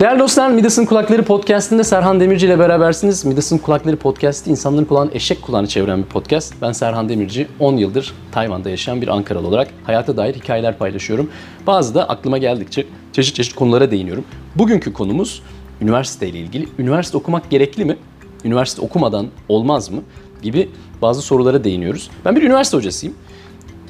Değerli dostlar, Midas'ın Kulakları Podcast'inde Serhan Demirci ile berabersiniz. Midas'ın Kulakları Podcast'i insanların kulağını eşek kulağını çeviren bir podcast. Ben Serhan Demirci, 10 yıldır Tayvan'da yaşayan bir Ankaralı olarak hayata dair hikayeler paylaşıyorum. Bazı da aklıma geldikçe çeşit çeşit konulara değiniyorum. Bugünkü konumuz üniversite ile ilgili. Üniversite okumak gerekli mi? Üniversite okumadan olmaz mı? Gibi bazı sorulara değiniyoruz. Ben bir üniversite hocasıyım.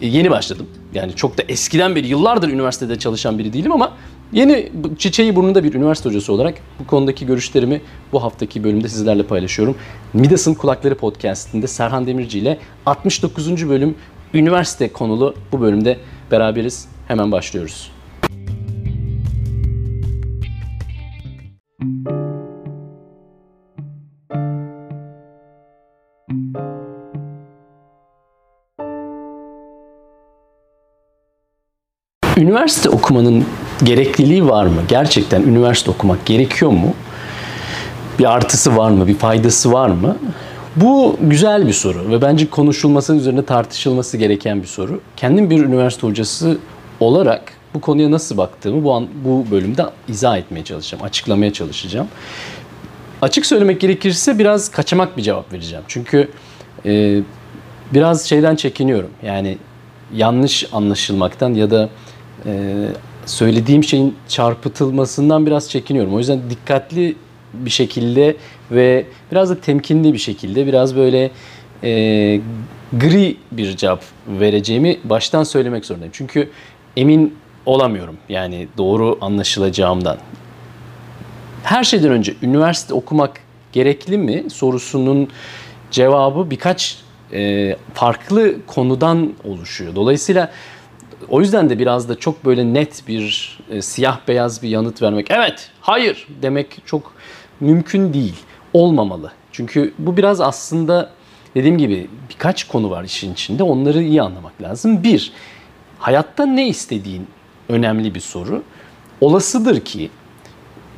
E, yeni başladım. Yani çok da eskiden beri yıllardır üniversitede çalışan biri değilim ama yeni çiçeği burnunda bir üniversite hocası olarak bu konudaki görüşlerimi bu haftaki bölümde sizlerle paylaşıyorum. Midas'ın Kulakları Podcast'inde Serhan Demirci ile 69. bölüm üniversite konulu bu bölümde beraberiz. Hemen başlıyoruz. Üniversite okumanın gerekliliği var mı? Gerçekten üniversite okumak gerekiyor mu? Bir artısı var mı? Bir faydası var mı? Bu güzel bir soru ve bence konuşulması üzerine tartışılması gereken bir soru. Kendim bir üniversite hocası olarak bu konuya nasıl baktığımı bu, an, bu bölümde izah etmeye çalışacağım, açıklamaya çalışacağım. Açık söylemek gerekirse biraz kaçamak bir cevap vereceğim. Çünkü e, biraz şeyden çekiniyorum. Yani yanlış anlaşılmaktan ya da e, söylediğim şeyin çarpıtılmasından biraz çekiniyorum. O yüzden dikkatli bir şekilde ve biraz da temkinli bir şekilde biraz böyle e, gri bir cevap vereceğimi baştan söylemek zorundayım. Çünkü emin olamıyorum yani doğru anlaşılacağımdan. Her şeyden önce üniversite okumak gerekli mi sorusunun cevabı birkaç e, farklı konudan oluşuyor. Dolayısıyla o yüzden de biraz da çok böyle net bir e, siyah beyaz bir yanıt vermek, evet, hayır demek çok mümkün değil. Olmamalı. Çünkü bu biraz aslında dediğim gibi birkaç konu var işin içinde. Onları iyi anlamak lazım. Bir, hayatta ne istediğin önemli bir soru. Olasıdır ki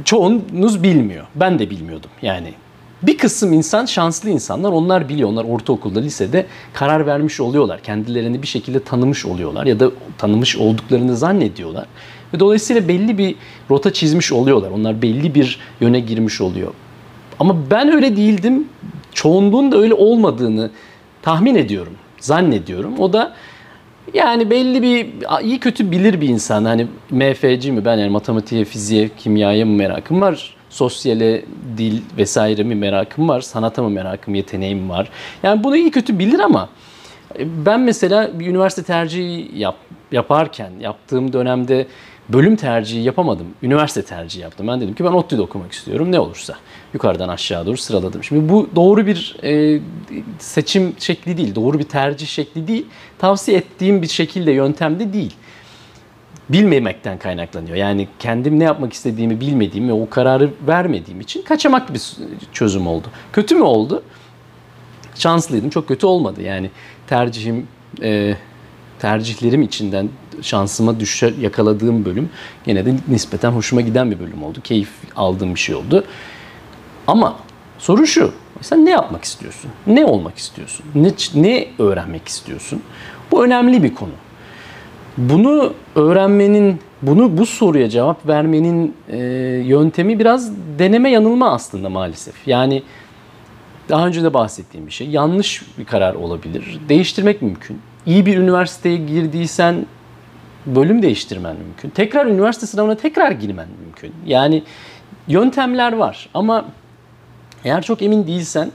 çoğunuz bilmiyor. Ben de bilmiyordum. Yani bir kısım insan şanslı insanlar onlar biliyor. Onlar ortaokulda, lisede karar vermiş oluyorlar. Kendilerini bir şekilde tanımış oluyorlar ya da tanımış olduklarını zannediyorlar. Ve dolayısıyla belli bir rota çizmiş oluyorlar. Onlar belli bir yöne girmiş oluyor. Ama ben öyle değildim. Çoğunluğun da öyle olmadığını tahmin ediyorum, zannediyorum. O da yani belli bir iyi kötü bilir bir insan. Hani MFC mi ben yani matematiğe, fiziğe, kimyaya mı merakım var? Sosyale, dil vesaire mi merakım var, sanata mı merakım, yeteneğim var. Yani bunu iyi kötü bilir ama e, ben mesela bir üniversite tercihi yap, yaparken, yaptığım dönemde bölüm tercihi yapamadım. Üniversite tercihi yaptım. Ben dedim ki ben ODTÜ'de okumak istiyorum ne olursa. Yukarıdan aşağı doğru sıraladım. Şimdi bu doğru bir e, seçim şekli değil, doğru bir tercih şekli değil. Tavsiye ettiğim bir şekilde, yöntemde değil bilmemekten kaynaklanıyor. Yani kendim ne yapmak istediğimi bilmediğim ve o kararı vermediğim için kaçamak bir çözüm oldu. Kötü mü oldu? Şanslıydım. Çok kötü olmadı. Yani tercihim e, tercihlerim içinden şansıma düşer yakaladığım bölüm gene de nispeten hoşuma giden bir bölüm oldu. Keyif aldığım bir şey oldu. Ama soru şu. Sen ne yapmak istiyorsun? Ne olmak istiyorsun? Ne, ne öğrenmek istiyorsun? Bu önemli bir konu. Bunu öğrenmenin, bunu bu soruya cevap vermenin e, yöntemi biraz deneme yanılma aslında maalesef. Yani daha önce de bahsettiğim bir şey. Yanlış bir karar olabilir. Değiştirmek mümkün. İyi bir üniversiteye girdiysen bölüm değiştirmen mümkün. Tekrar üniversite sınavına tekrar girmen mümkün. Yani yöntemler var ama eğer çok emin değilsen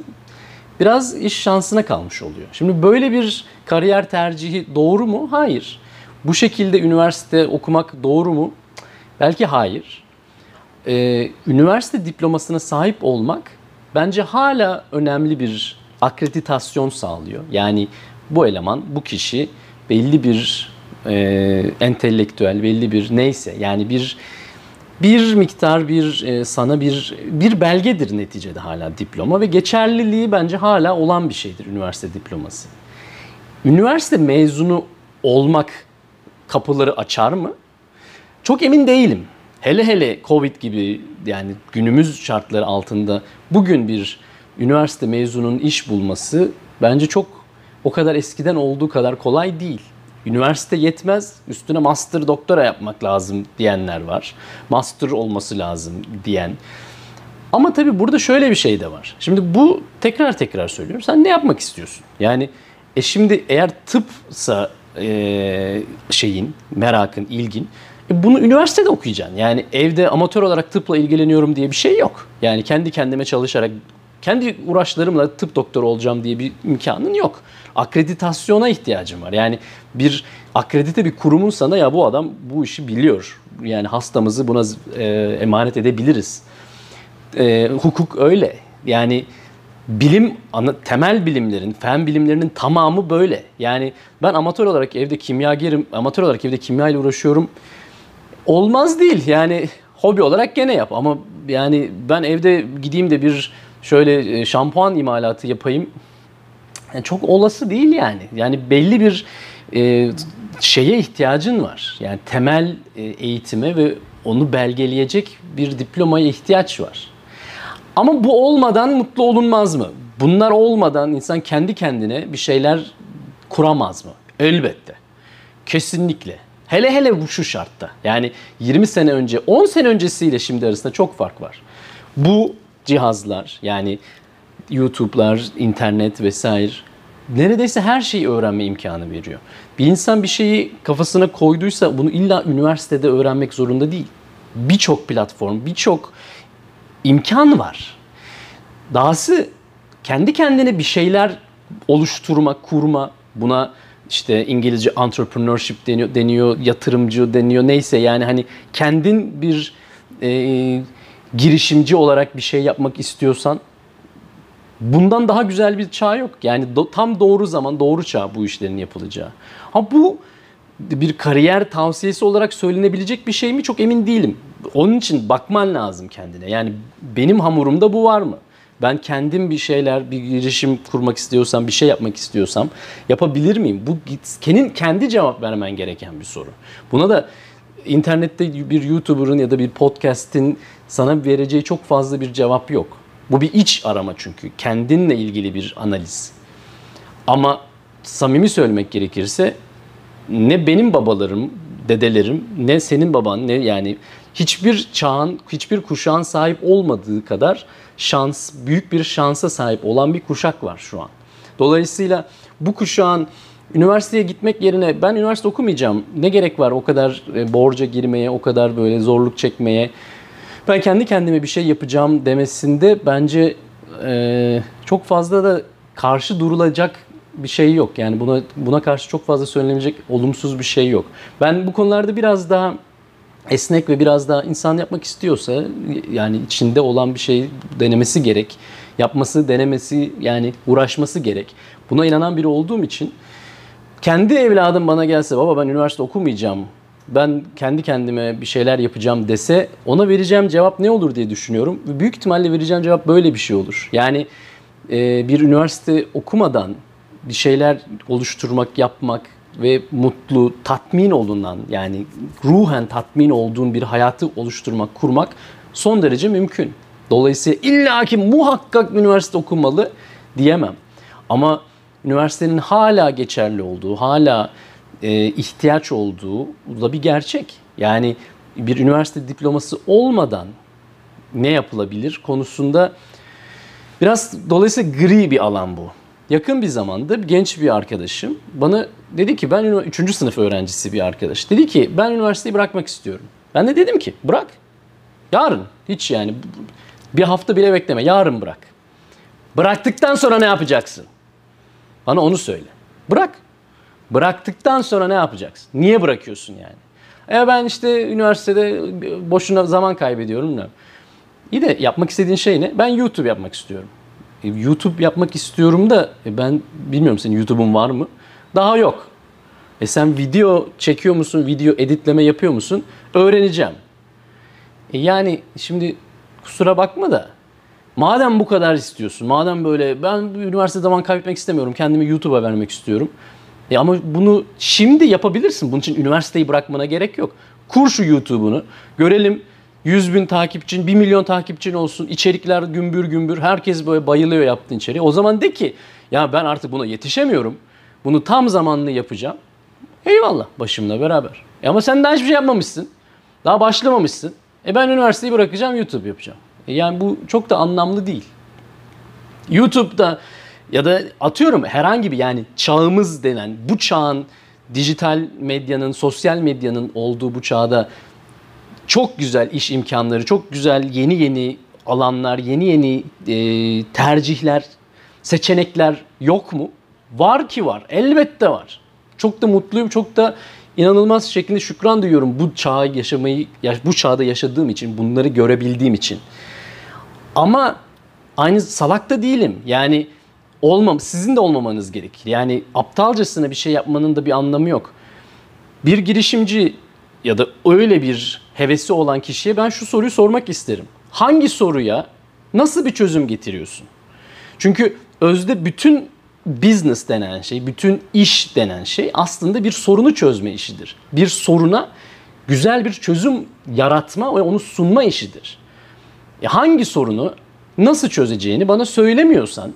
biraz iş şansına kalmış oluyor. Şimdi böyle bir kariyer tercihi doğru mu? Hayır. Bu şekilde üniversite okumak doğru mu? Belki hayır. Ee, üniversite diplomasına sahip olmak bence hala önemli bir akreditasyon sağlıyor. Yani bu eleman, bu kişi belli bir e, entelektüel, belli bir neyse yani bir bir miktar bir e, sana bir bir belgedir neticede hala diploma ve geçerliliği bence hala olan bir şeydir üniversite diploması. Üniversite mezunu olmak kapıları açar mı? Çok emin değilim. Hele hele Covid gibi yani günümüz şartları altında bugün bir üniversite mezunun iş bulması bence çok o kadar eskiden olduğu kadar kolay değil. Üniversite yetmez, üstüne master doktora yapmak lazım diyenler var. Master olması lazım diyen. Ama tabii burada şöyle bir şey de var. Şimdi bu tekrar tekrar söylüyorum. Sen ne yapmak istiyorsun? Yani e şimdi eğer tıpsa e, şeyin, merakın, ilgin e bunu üniversitede okuyacaksın. Yani evde amatör olarak tıpla ilgileniyorum diye bir şey yok. Yani kendi kendime çalışarak kendi uğraşlarımla tıp doktoru olacağım diye bir imkanın yok. Akreditasyona ihtiyacım var. Yani bir akredite bir kurumun sana ya bu adam bu işi biliyor. Yani hastamızı buna e, emanet edebiliriz. E, hukuk öyle. Yani bilim temel bilimlerin, fen bilimlerinin tamamı böyle. Yani ben amatör olarak evde kimyagerim, amatör olarak evde kimya ile uğraşıyorum. Olmaz değil. Yani hobi olarak gene yap ama yani ben evde gideyim de bir şöyle e, şampuan imalatı yapayım. Yani çok olası değil yani. Yani belli bir e, şeye ihtiyacın var. Yani temel e, eğitime ve onu belgeleyecek bir diplomaya ihtiyaç var. Ama bu olmadan mutlu olunmaz mı? Bunlar olmadan insan kendi kendine bir şeyler kuramaz mı? Elbette. Kesinlikle. Hele hele bu şu şartta. Yani 20 sene önce, 10 sene öncesiyle şimdi arasında çok fark var. Bu cihazlar yani YouTube'lar, internet vesaire neredeyse her şeyi öğrenme imkanı veriyor. Bir insan bir şeyi kafasına koyduysa bunu illa üniversitede öğrenmek zorunda değil. Birçok platform, birçok imkan var. Dahası kendi kendine bir şeyler oluşturma, kurma, buna işte İngilizce entrepreneurship deniyor, deniyor yatırımcı deniyor neyse yani hani kendin bir e, girişimci olarak bir şey yapmak istiyorsan bundan daha güzel bir çağ yok. Yani do, tam doğru zaman, doğru çağ bu işlerin yapılacağı. Ha bu bir kariyer tavsiyesi olarak söylenebilecek bir şey mi çok emin değilim. Onun için bakman lazım kendine. Yani benim hamurumda bu var mı? Ben kendim bir şeyler, bir girişim kurmak istiyorsam, bir şey yapmak istiyorsam yapabilir miyim? Bu senin kendi cevap vermen gereken bir soru. Buna da internette bir YouTuber'ın ya da bir podcast'in sana vereceği çok fazla bir cevap yok. Bu bir iç arama çünkü. Kendinle ilgili bir analiz. Ama samimi söylemek gerekirse ne benim babalarım, dedelerim, ne senin baban, ne yani hiçbir çağın, hiçbir kuşağın sahip olmadığı kadar şans, büyük bir şansa sahip olan bir kuşak var şu an. Dolayısıyla bu kuşağın üniversiteye gitmek yerine ben üniversite okumayacağım. Ne gerek var o kadar e, borca girmeye, o kadar böyle zorluk çekmeye. Ben kendi kendime bir şey yapacağım demesinde bence e, çok fazla da karşı durulacak bir şey yok. Yani buna buna karşı çok fazla söylenecek olumsuz bir şey yok. Ben bu konularda biraz daha esnek ve biraz daha insan yapmak istiyorsa yani içinde olan bir şey denemesi gerek. Yapması, denemesi yani uğraşması gerek. Buna inanan biri olduğum için kendi evladım bana gelse baba ben üniversite okumayacağım. Ben kendi kendime bir şeyler yapacağım dese ona vereceğim cevap ne olur diye düşünüyorum. Büyük ihtimalle vereceğim cevap böyle bir şey olur. Yani bir üniversite okumadan bir şeyler oluşturmak, yapmak ve mutlu, tatmin olunan yani ruhen tatmin olduğun bir hayatı oluşturmak, kurmak son derece mümkün. Dolayısıyla illaki muhakkak üniversite okumalı diyemem. Ama üniversitenin hala geçerli olduğu, hala e, ihtiyaç olduğu da bir gerçek. Yani bir üniversite diploması olmadan ne yapılabilir konusunda biraz dolayısıyla gri bir alan bu. Yakın bir zamanda genç bir arkadaşım bana dedi ki ben 3. sınıf öğrencisi bir arkadaş. Dedi ki ben üniversiteyi bırakmak istiyorum. Ben de dedim ki bırak. Yarın hiç yani bir hafta bile bekleme yarın bırak. Bıraktıktan sonra ne yapacaksın? Bana onu söyle. Bırak. Bıraktıktan sonra ne yapacaksın? Niye bırakıyorsun yani? E ben işte üniversitede boşuna zaman kaybediyorum. Ne? İyi de yapmak istediğin şey ne? Ben YouTube yapmak istiyorum. E, YouTube yapmak istiyorum da e, ben bilmiyorum senin YouTube'un var mı? Daha yok. E sen video çekiyor musun? Video editleme yapıyor musun? Öğreneceğim. E yani şimdi kusura bakma da madem bu kadar istiyorsun, madem böyle ben üniversite zaman kaybetmek istemiyorum, kendimi YouTube'a vermek istiyorum. E ama bunu şimdi yapabilirsin. Bunun için üniversiteyi bırakmana gerek yok. Kur şu YouTube'unu. Görelim 100 bin takipçin, 1 milyon takipçin olsun. içerikler gümbür gümbür. Herkes böyle bayılıyor yaptığın içeriği. O zaman de ki ya ben artık buna yetişemiyorum. Bunu tam zamanlı yapacağım. Eyvallah başımla beraber. E ama sen daha hiçbir şey yapmamışsın. Daha başlamamışsın. E ben üniversiteyi bırakacağım YouTube yapacağım. E yani bu çok da anlamlı değil. YouTube'da ya da atıyorum herhangi bir yani çağımız denen bu çağın dijital medyanın, sosyal medyanın olduğu bu çağda çok güzel iş imkanları, çok güzel yeni yeni alanlar, yeni yeni e, tercihler, seçenekler yok mu? Var ki var. Elbette var. Çok da mutluyum, çok da inanılmaz şekilde şükran duyuyorum bu çağı yaşamayı, bu çağda yaşadığım için, bunları görebildiğim için. Ama aynı salak da değilim. Yani olmam, sizin de olmamanız gerekir. Yani aptalcasına bir şey yapmanın da bir anlamı yok. Bir girişimci ya da öyle bir hevesi olan kişiye ben şu soruyu sormak isterim. Hangi soruya nasıl bir çözüm getiriyorsun? Çünkü özde bütün business denen şey, bütün iş denen şey aslında bir sorunu çözme işidir. Bir soruna güzel bir çözüm yaratma ve onu sunma işidir. E hangi sorunu nasıl çözeceğini bana söylemiyorsan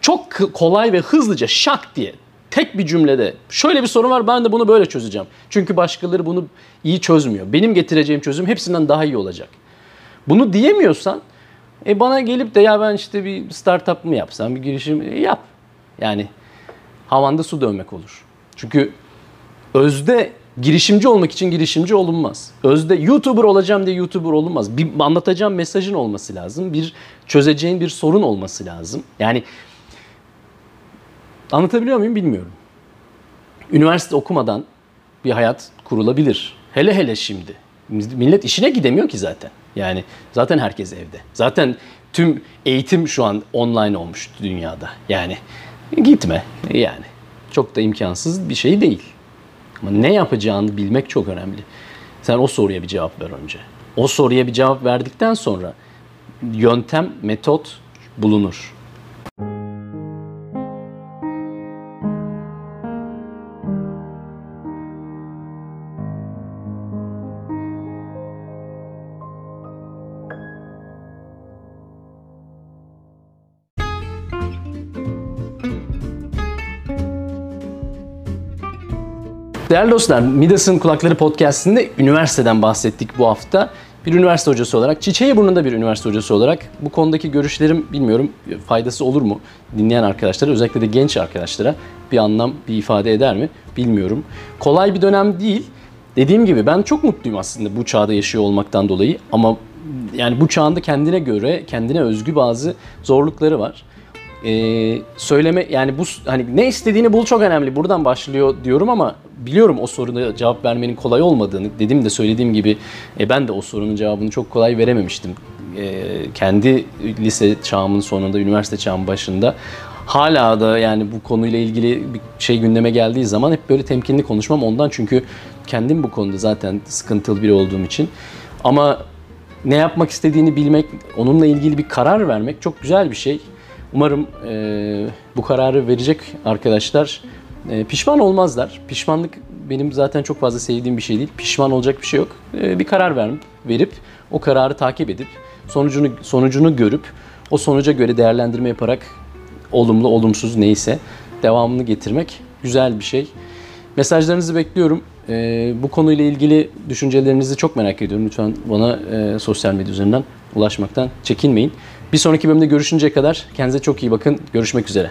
çok kolay ve hızlıca şak diye tek bir cümlede şöyle bir sorun var ben de bunu böyle çözeceğim. Çünkü başkaları bunu iyi çözmüyor. Benim getireceğim çözüm hepsinden daha iyi olacak. Bunu diyemiyorsan e bana gelip de ya ben işte bir startup mı yapsam bir girişim e, yap. Yani havanda su dövmek olur. Çünkü özde girişimci olmak için girişimci olunmaz. Özde YouTuber olacağım diye YouTuber olunmaz. Bir anlatacağım mesajın olması lazım. Bir çözeceğin bir sorun olması lazım. Yani anlatabiliyor muyum bilmiyorum. Üniversite okumadan bir hayat kurulabilir. Hele hele şimdi. Millet işine gidemiyor ki zaten. Yani zaten herkes evde. Zaten tüm eğitim şu an online olmuş dünyada. Yani gitme yani. Çok da imkansız bir şey değil. Ama ne yapacağını bilmek çok önemli. Sen o soruya bir cevap ver önce. O soruya bir cevap verdikten sonra yöntem, metot bulunur. Değerli dostlar, Midas'ın Kulakları Podcast'inde üniversiteden bahsettik bu hafta. Bir üniversite hocası olarak, çiçeği burnunda bir üniversite hocası olarak bu konudaki görüşlerim bilmiyorum faydası olur mu dinleyen arkadaşlara, özellikle de genç arkadaşlara bir anlam, bir ifade eder mi bilmiyorum. Kolay bir dönem değil. Dediğim gibi ben çok mutluyum aslında bu çağda yaşıyor olmaktan dolayı ama yani bu çağında kendine göre, kendine özgü bazı zorlukları var ee, söyleme yani bu hani ne istediğini bul çok önemli. Buradan başlıyor diyorum ama biliyorum o soruna cevap vermenin kolay olmadığını. Dedim de söylediğim gibi e, ben de o sorunun cevabını çok kolay verememiştim. E, kendi lise çağımın sonunda, üniversite çağımın başında hala da yani bu konuyla ilgili bir şey gündeme geldiği zaman hep böyle temkinli konuşmam ondan çünkü kendim bu konuda zaten sıkıntılı biri olduğum için. Ama ne yapmak istediğini bilmek, onunla ilgili bir karar vermek çok güzel bir şey. Umarım e, bu kararı verecek arkadaşlar e, pişman olmazlar. Pişmanlık benim zaten çok fazla sevdiğim bir şey değil. Pişman olacak bir şey yok. E, bir karar ver, verip o kararı takip edip sonucunu sonucunu görüp o sonuca göre değerlendirme yaparak olumlu olumsuz neyse devamını getirmek güzel bir şey. Mesajlarınızı bekliyorum. E, bu konuyla ilgili düşüncelerinizi çok merak ediyorum. Lütfen bana e, sosyal medya üzerinden ulaşmaktan çekinmeyin. Bir sonraki bölümde görüşünceye kadar kendinize çok iyi bakın. Görüşmek üzere.